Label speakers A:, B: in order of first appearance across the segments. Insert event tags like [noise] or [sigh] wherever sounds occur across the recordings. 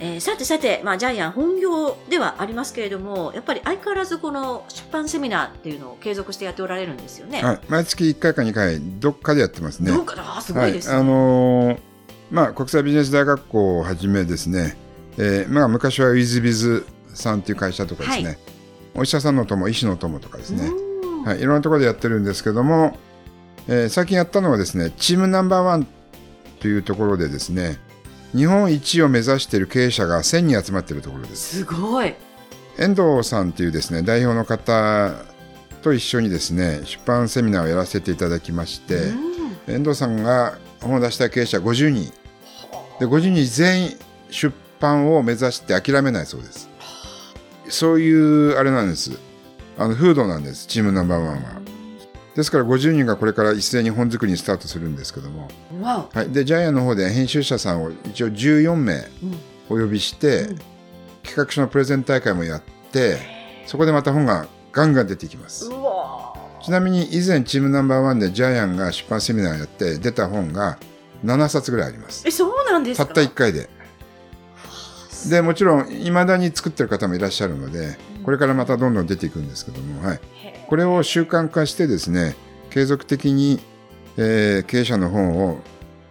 A: えーさてさて、まあ、ジャイアン本業ではありますけれどもやっぱり相変わらずこの出版セミナーっていうのを継続してやっておられるんですよね。
B: はい、毎月1回か2回、どっかでやってますね。
A: どうかなあすごいですね。
B: はい、あのーまあ、国際ビジネス大学校をはじめですね、えーまあ、昔はウィズビズさんという会社とかですね、
A: はい。
B: お医者さんの友、医師の友とかですね、
A: うん。
B: はい、いろんなところでやってるんですけども、えー最近やったのはですね、チームナンバーワンというところでですね、日本一を目指している経営者が1000人集まっているところです。
A: すごい。
B: 遠藤さんというですね代表の方と一緒にですね出版セミナーをやらせていただきまして、
A: うん。
B: 遠藤さんが本を出したい経営者50人。で50人全員出版を目指して諦めないそうです。そういうあれなんです。あの風土なんです。チームナンバーワンはですから50人がこれから一斉に本作りにスタートするんですけども、
A: わ
B: はい、でジャイアンの方で編集者さんを一応14名
A: お、
B: 呼びして、
A: うん。
B: 企画書のプレゼン大会もやってそこでまた本がガンガン出てきます。ちなみに以前チームナンバーワンでジャイアンが出版セミナーやって出た本が7冊ぐらいあります。
A: えそうなんですか？
B: たった1回で。でもちろんいまだに作ってる方もいらっしゃるのでこれからまたどんどん出ていくんですけども、はい、
A: へ
B: これを習慣化してですね継続的に、えー経営者の本を、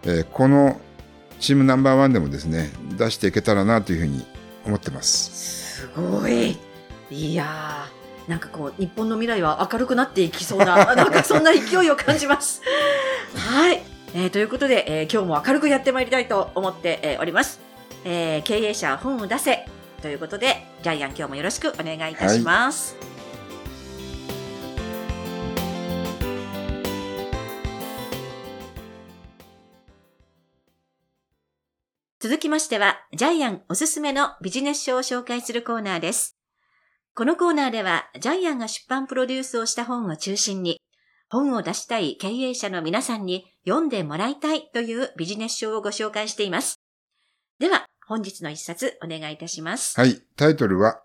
B: えーこのチームナンバーワンでもですね出していけたらなというふうに思ってます
A: すごい。いやー、なんかこう、日本の未来は明るくなっていきそうな、[laughs] なんかそんな勢いを感じます。[laughs] はい。えーということで、えー今日も明るくやってまいりたいと思って、おります。えー経営者本を出せということで、ジャイアン今日もよろしくお願いいたします。続きましては、ジャイアンおすすめのビジネス書を紹介するコーナーです。このコーナーでは、ジャイアンが出版プロデュースをした本を中心に、本を出したい経営者の皆さんに読んでもらいたいというビジネス書をご紹介しています。では、本日の一冊お願いいたします。
B: はいタイトルは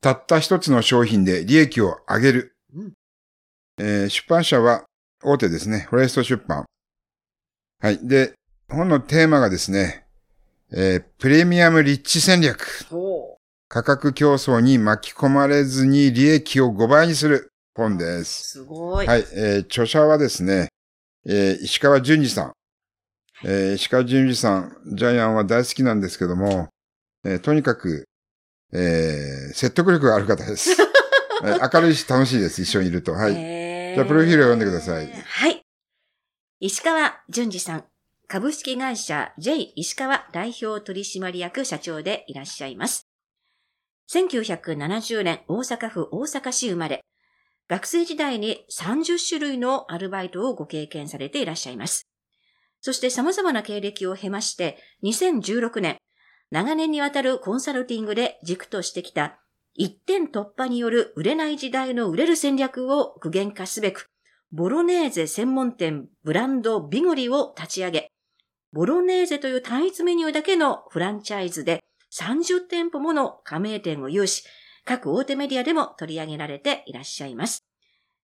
B: たった一つの商品で利益を上げる、
A: うん
B: えー出版社は大手ですねフォレスト出版はいで本のテーマがですね、えープレミアムリッチ戦略価格競争に巻き込まれずに利益を5倍にする本です。
A: すごい。
B: はい、えー著者はですね、えー石川淳二さん。えー石川淳二さん、ジャイアンは大好きなんですけども、えーとにかく、えー説得力がある方です。え [laughs] ー明るいし楽しいです、一緒にいると。はい。じゃあプロフィールを読んでください
A: はい。石川淳二さん、株式会社 J 石川代表取締役社長でいらっしゃいます。1970年大阪府大阪市生まれ、学生時代に30種類のアルバイトをご経験されていらっしゃいます。そして様々な経歴を経まして、2016年、長年にわたるコンサルティングで軸としてきた一点突破による売れない時代の売れる戦略を具現化すべく、ボロネーゼ専門店ブランドビゴリを立ち上げ、ボロネーゼという単一メニューだけのフランチャイズで30店舗もの加盟店を有し、各大手メディアでも取り上げられていらっしゃいます。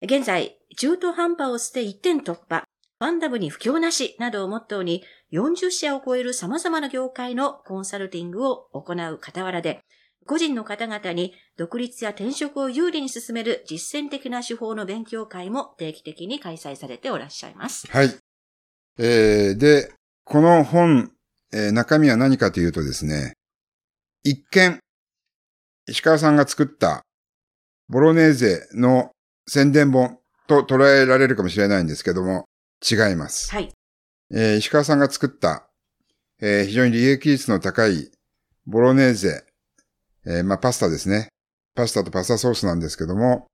A: 現在、中途半端を捨て一点突破、ファンダムに不況なしなどをモットーに40社を超える様々な業界のコンサルティングを行う傍らで、個人の方々に独立や転職を有利に進める実践的な手法の勉強会も定期的に開催されておらっしゃいます。
B: はい。えーで、この本、えー中身は何かというとですね、一見、石川さんが作ったボロネーゼの宣伝本と捉えられるかもしれないんですけども、違います。
A: はい。
B: えー石川さんが作った、えー非常に利益率の高いボロネーゼ、えーまあパスタですね。パスタとパスタソースなんですけども、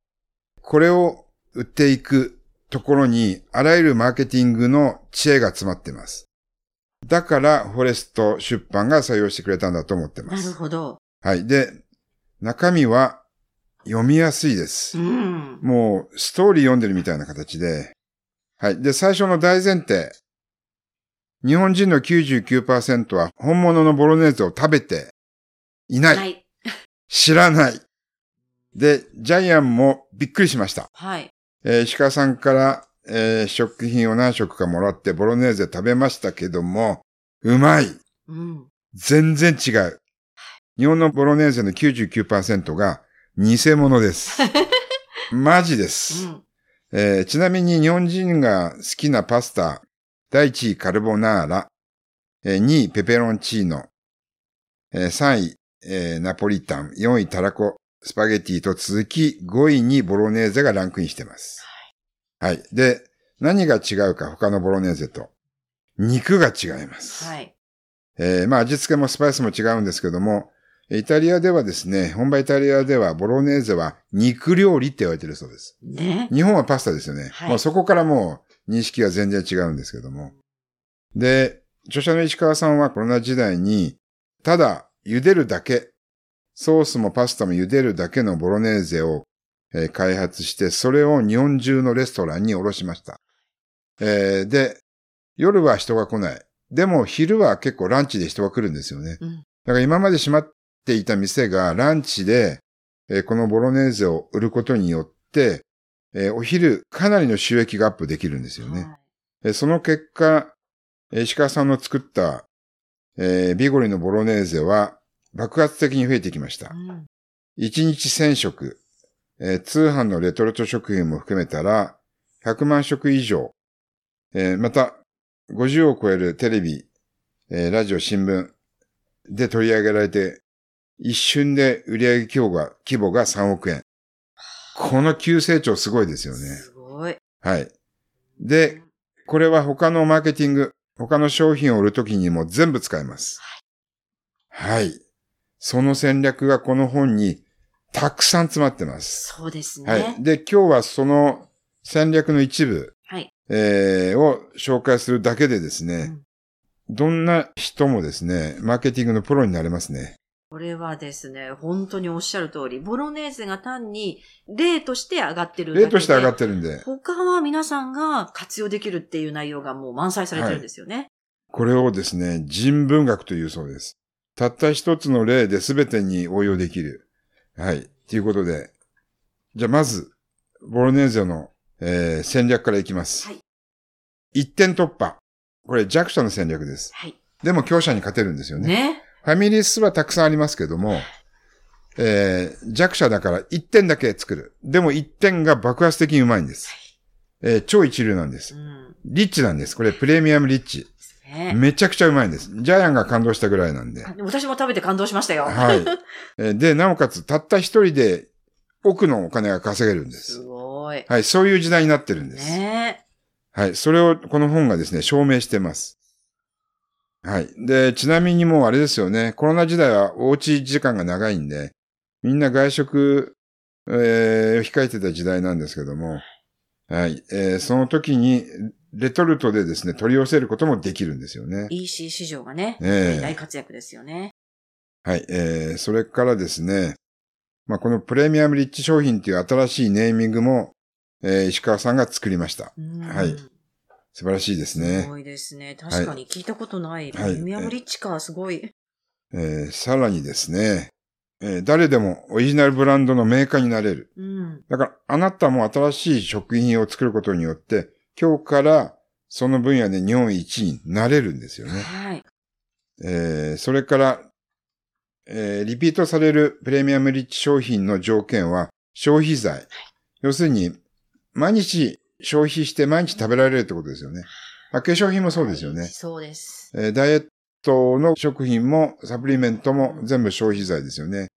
B: これを売っていくところに、あらゆるマーケティングの知恵が詰まっています。だから、フォレスト出版が採用してくれたんだと思ってま
A: なる
B: す。
A: ほど。
B: はい。で、中身は読みやすいです。
A: うん。
B: もう、ストーリー読んでるみたいな形で。はい。で、最初の大前提。日本人の99%は本物のボロネーゼを食べていない。
A: はい。
B: 知らない。で、ジャイアンもびっくりしました。
A: はい。
B: えー石川さんから、えー食品を何食かもらってボロネーゼ食べましたけども、うまい。
A: うん。
B: 全然違う。日本のボロネーゼの99%が偽物です。[laughs] マジです。
A: うん。
B: えーちなみに日本人が好きなパスタ、第1位カルボナーラ、えー2位ペペロンチーノ、えー3位、えーナポリタン、4位タラコ、スパゲティと続き5位にボロネーゼがランクインしてます。はい。で、何が違うか他のボロネーゼと。肉が違います。
A: はい。
B: えーまあ味付けもスパイスも違うんですけども、イタリアではですね、本場イタリアではボロネーゼは肉料理って言われてるそうです。
A: ね。
B: 日本はパスタですよね。
A: はい
B: もうそこからもう認識が全然違うんですけども。で、著者の石川さんはコロナ時代に、ただ茹でるだけ、ソースもパスタも茹でるだけのボロネーゼを、えー開発して、それを日本中のレストランに卸しました。えーで、夜は人が来ない。でも昼は結構ランチで人が来るんですよね。
A: うん。
B: だから今まで閉まっていた店がランチで、えーこのボロネーゼを売ることによって、えーお昼かなりの収益がアップできるんですよね。その結果、えー石川さんの作った、えービゴリのボロネーゼは爆発的に増えてきました
A: う。ん。
B: 1日1000食、えー通販のレトルト食品も含めたら100万食以上、えーまた50を超えるテレビ、えーラジオ、新聞で取り上げられて、一瞬で売上規模が、規模が3億円。この急成長すごいですよね。
A: すごい。
B: はい。で、これは他のマーケティング、他の商品を売るときにも全部使えます。はい。その戦略がこの本にたくさん詰まってます。
A: そうですね。
B: はい。で、今日はその戦略の一部、
A: はい。
B: えーを紹介するだけでですね、
A: うん
B: どんな人もですね、マーケティングのプロになれますね。
A: これはですね、本当におっしゃる通り、ボロネーゼが単に例として上がってる。
B: 例として上がってるんで、
A: 他は皆さんが活用できるっていう内容がもう満載されてるんですよね。
B: これをですね、人文学というそうです。たった一つの例で全てに応用できる。はい。ということで、じゃあまず、ボロネーゼの、えー戦略からいきます。
A: はい
B: 一点突破。これ弱者の戦略です。
A: はい。
B: でも強者に勝てるんですよね。
A: ね。
B: ファミリースはたくさんありますけども、えー弱者だから一点だけ作る。でも一点が爆発的にうまいんです。えー超一流なんです
A: う。ん。
B: リッチなんです。これプレミアムリッチ。
A: ね。
B: めちゃくちゃうまいんです。ジャイアンが感動したぐらいなんで。
A: 私も食べて感動しましたよ。
B: はい。[laughs] えーで、なおかつ、たった一人で億のお金が稼げるんですす。
A: ごい。
B: はい、そういう時代になってるんです。
A: ね
B: はい、それをこの本がですね、証明してます。はい。で、ちなみにもうあれですよね、コロナ時代はおうち時間が長いんで、みんな外食、えー控えてた時代なんですけども、はい、えーその時に、レトルトでですね、取り寄せることもできるんですよね。
A: EC 市場がね、
B: ええ
A: 大活躍ですよね。
B: はい、えー、それからですね、まあ、このプレミアムリッチ商品という新しいネーミングも、えー石川さんが作りました。
A: うん
B: はい素晴らしいです
A: す
B: ね。
A: ごいですね。確かに聞いたことない。プ
B: はい
A: レミアムリッチか、すごい。
B: えーさらにですね、えー誰でもオリジナルブランドのメーカーになれる。
A: うん。
B: だから、あなたも新しい食品を作ることによって、今日からその分野で日本一になれるんですよね。
A: はい。
B: えーそれから、えーリピートされるプレミアムリッチ商品の条件は消費財。要するに、毎日消費して毎日食べられるってことですよね。まあ化粧品もそうですよね。
A: そうです。
B: えーダイエットの食品もサプリメントも全部消費財ですよね。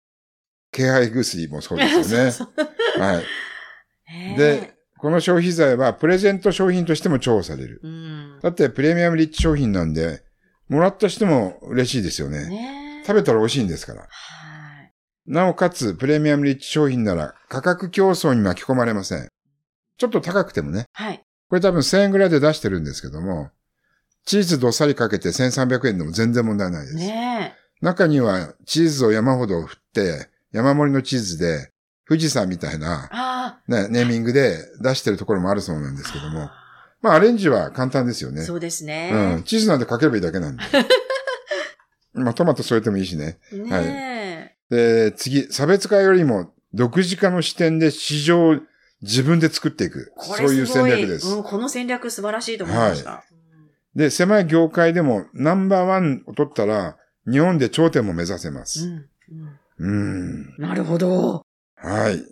B: 気配薬もそうですよね。[laughs]
A: そうそう
B: はい。[laughs]
A: ね
B: で、この消費財はプレゼント商品としても重宝される。
A: うん。
B: だってプレミアムリッチ商品なんで、もらった人も嬉しいですよね。
A: ね
B: 食べたら美味しいんですから。
A: はい。
B: なおかつ、プレミアムリッチ商品なら価格競争に巻き込まれません。ちょっと高くてもね。
A: はい。
B: これ多分1000円ぐらいで出してるんですけども、チーズどっさりかけて1300円でも全然問題ないです。
A: ね
B: 中にはチーズを山ほど振って、山盛りの地図で、富士山みたいな、
A: あ
B: ね、ネーミングで出してるところもあるそうなんですけども、
A: あ。
B: まあアレンジは簡単ですよね。
A: そうです
B: うん。
A: ね。
B: 地図なんて書ければいいだけなんで。[laughs] まあトマト添えてもいいしね。
A: ね
B: で、次、差別化よりも独自化の視点で市場を自分で作っていく。
A: こ
B: そういう戦略です。
A: うん、この戦略素晴らしいと思いました。
B: で、狭い業界でもナンバーワンを取ったら、日本で頂点も目指せま
A: う
B: す。
A: ん。うん
B: うん。
A: なるほど。
B: はい。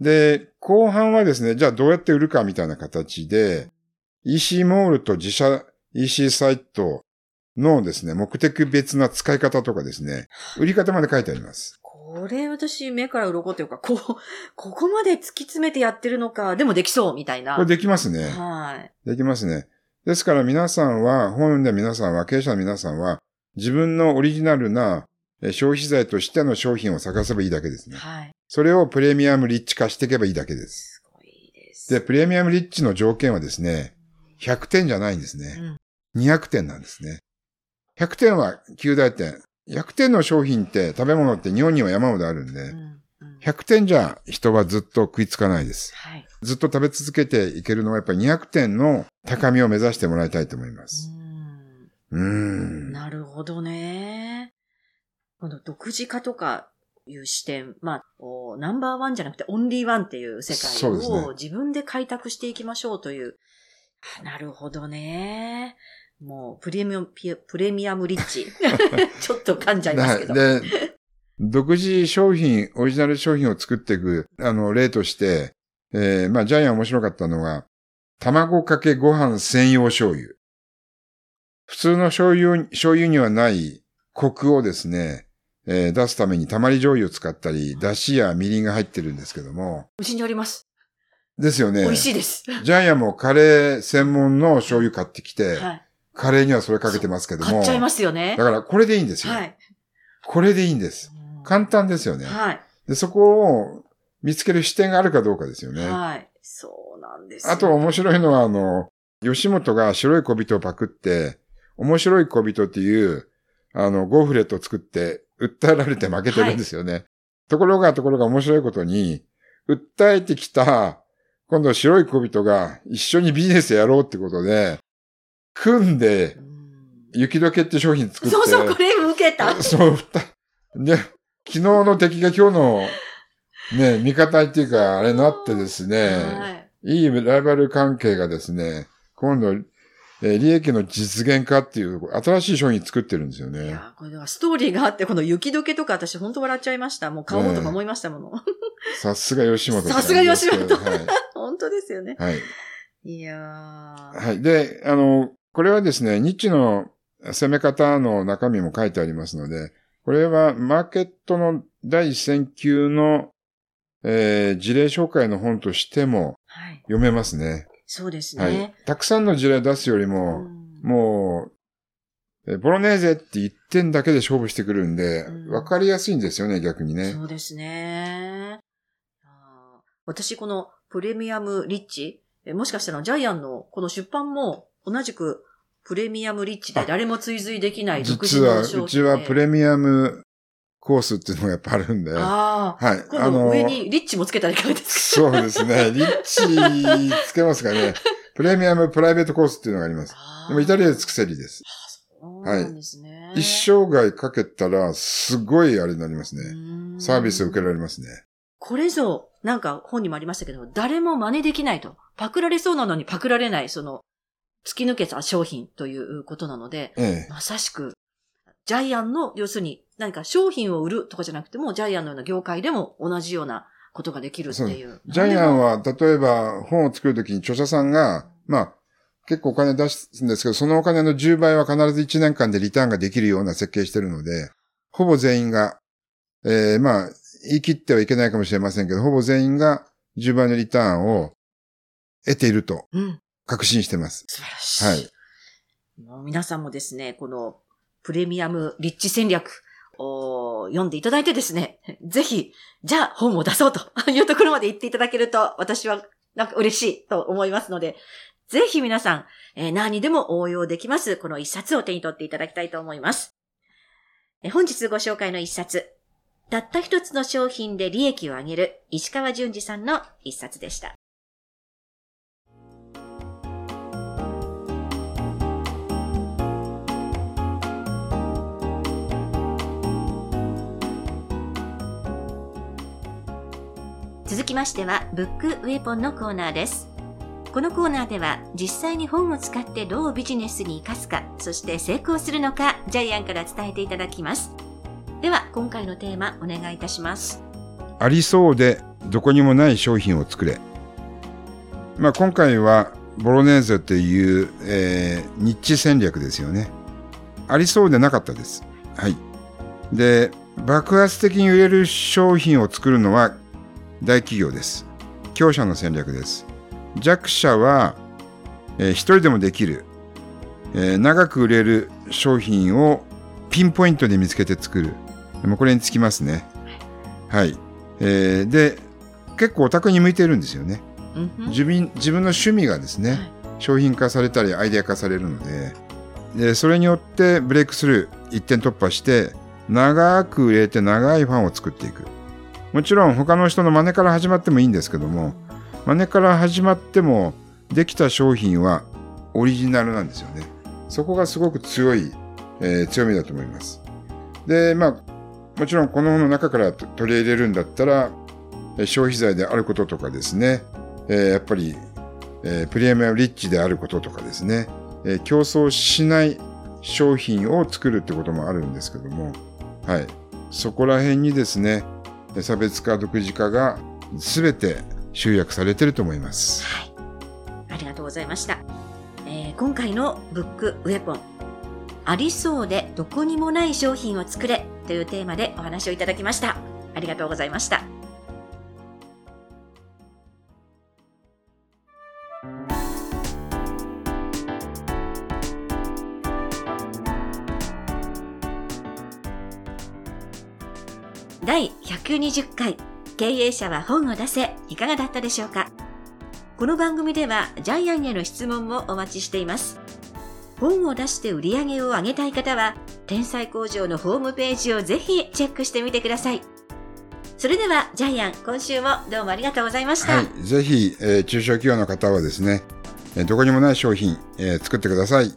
B: で、後半はですね、じゃあどうやって売るかみたいな形で、EC モールと自社 EC サイトのですね、目的別な使い方とかですね、売り方まで書いてあります。
A: これ私目から鱗というか、こう、ここまで突き詰めてやってるのか、でもできそうみたいな。
B: これできますね。
A: はい。
B: できますね。ですから皆さんは、本で皆さんは、経営者の皆さんは、自分のオリジナルなえ消費財としての商品を探せばいいだけですね。
A: はい。
B: それをプレミアムリッチ化していけばいいだけです。
A: すごいです。
B: で、プレミアムリッチの条件はですね、100点じゃないんです
A: う
B: ね。
A: ん。
B: 200点なんですね。100点は9大点。100点の商品って食べ物って日本には山ほどあるんで、
A: うん。うん
B: 100点じゃ人はずっと食いつかないです。
A: はい。
B: ずっと食べ続けていけるのはやっぱり200点の高みを目指してもらいたいと思いま
A: う
B: す。
A: ん
B: うーん。
A: なるほどね。この独自化とかいう視点、まあ、おナンバーワンじゃなくてオンリーワンっていう世界を自分で開拓していきましょうという。あなるほどね。もう、プレミアム、ピプレミアムリッチ。[laughs] ちょっと噛んじゃいますけど。
B: で、独自商品、オリジナル商品を作っていく、あの、例として、えー、まあ、ジャイアン面白かったのが、卵かけご飯専用醤油。普通の醤油、醤油にはないコクをですね、えー出すためにたまり醤油を使ったり、だしやみりんが入ってるんですけども、
A: うちにあります。
B: ですよね。
A: 美味しいです。
B: ジャイアンもカレー専門の醤油買ってきて、
A: はい。
B: カレーにはそれかけてますけども。
A: 買っちゃいますよね
B: だ。からこれでいいんですよ。
A: はい。
B: これでいいんです。簡単ですよね。
A: はい。
B: で、そこを見つける視点があるかどうかですよね。
A: はい。そうなんですよ。
B: あと面白いのは、あの、吉本が白い小人をパクって、面白い小人っていう、あの、ゴーフレットを作って、訴えられて負けてるんですよね。ところが、ところが面白いことに、訴えてきた、今度白い小人が一緒にビジネスやろうってことで、組んで
A: う、ん
B: 雪解けって商品作って、
A: そうそう、これ受けた。[laughs]
B: そう、二で、昨日の敵が今日の、ね、味方っていうか、あれなってですね、
A: はい。
B: い、いライバル関係がですね、今度、えー利益の実現化っていう、新しい商品作ってるんですよ
A: い
B: ね。
A: や、これはストーリーがあって、この雪解けとか私本当笑っちゃいました。もう買おうとか思いましたもの。
B: さすが吉本
A: さすが吉本
B: はい。
A: 本当ですよね。
B: はい。
A: いやー。
B: はい。で、あの、これはですね、ニッチの攻め方の中身も書いてありますので、これはマーケットの第一線級の、えー事例紹介の本としても
A: はい。
B: 読めますね。
A: そうです
B: はい
A: ね。。
B: たくさんの事例出すより
A: う
B: も、
A: ん
B: もう、えボロネーゼって1点だけで勝負してくるんで
A: うん、
B: わかりやすいんですよね、逆にね。
A: そうですね。あー私、このプレミアムリッチ、えもしかしたらジャイアンのこの出版も同じくプレミアムリッチで誰も追随できない独自
B: 実は、
A: の商品で。
B: うちはプレミアムコースっていうのがやっぱあるんで。は
A: ああ。
B: い。
A: 今度上にリッチもつけたらいかがですか？
B: そうですね。リッチつけますかね。[laughs] プレミアムプライベートコースっていうのがあります。でもイタリアでつくセリです。
A: そうなんですね。
B: 一生涯かけたら、すごいあれになりますね。
A: ね
B: サービスを受けられますね。
A: これぞ、なんか本にもありましたけど、誰も真似できないと。パクられそうなのにパクられない、その、突き抜けた商品ということなので、
B: ええ。
A: まさしく、ジャイアンの、要するに、何か商品を売るとかじゃなくても、ジャイアンのような業界でも同じようなことができるっていう。
B: ジャイアン
A: は、
B: は、例えば本を作るときに著者さんが、まあ、結構お金出すんですけど、そのお金の10倍は必ず1年間でリターンができるような設計してるので、ほぼ全員が、えー、まあ、言い切ってはいけないかもしれませんけど、ほぼ全員が10倍のリターンを得ていると
A: うん、
B: 確信してます。
A: 素晴らしい。
B: はい
A: もう皆さんもですね、このプレミアムリッチ戦略を読んでいただいてですね、ぜひ、じゃあ本を出そうと [laughs] いうところまで言っていただけると、私はなんか嬉しいと思いますので、ぜひ皆さん、えー何でも応用できます、この一冊を手に取っていただきたいと思います。えー本日ご紹介の一冊、たった一つの商品で利益を上げる石川淳二さんの一冊でした。続きましては、ブックウェポンのコーナーです。このコーナーでは、実際に本を使ってどうビジネスに活かすか、そして成功するのか、ジャイアンから伝えていただきます。では、今回のテーマ、お願いいたします。
B: ありそうで、どこにもない商品を作れ。まあ、今回は、ボロネーゼという、えー、ニッチ戦略ですよね。ありそうでなかったです。はい。で、爆発的に売れる商品を作るのは大企業です。強者の戦略です。弱者は、えー、一人でもできる、えー、長く売れる商品をピンポイントで見つけて作る。もうこれにつきますね。はい。えー、で、結構オタクに向いてるんですよね。自分自分の趣味がですね、はい、商品化されたりアイデア化されるのでで、それによってブレイクスルー一点突破して、長く売れて長いファンを作っていく。もちろん他の人の真似から始まってもいいんですけども、真似から始まってもできた商品はオリジナルなんですよね。そこがすごく強い、えー、強みだと思います。で、まあ、もちろんこの本の中から取り入れるんだったら、消費財であることとかですね、えー、やっぱり、えー、プレミアムリッチであることとかですね、えー、競争しない商品を作るってこともあるんですけども、はい。そこら辺にですね、差別化、独自化が全て集約されていると思います。
A: はい。ありがとうございました。えー、今回のブックウェポン、ありそうでどこにもない商品を作れというテーマでお話をいただきました。ありがとうございました。120回経営者は本を出せいかがだったでしょうか？この番組ではジャイアンへの質問もお待ちしています。本を出して売り上げを上げたい方は天才工場のホームページをぜひチェックしてみてください。それではジャイアン今週もどうもありがとうございました。は
B: い、ぜひ、えー、中小企業の方はですね、どこにもない商品、えー、作ってください。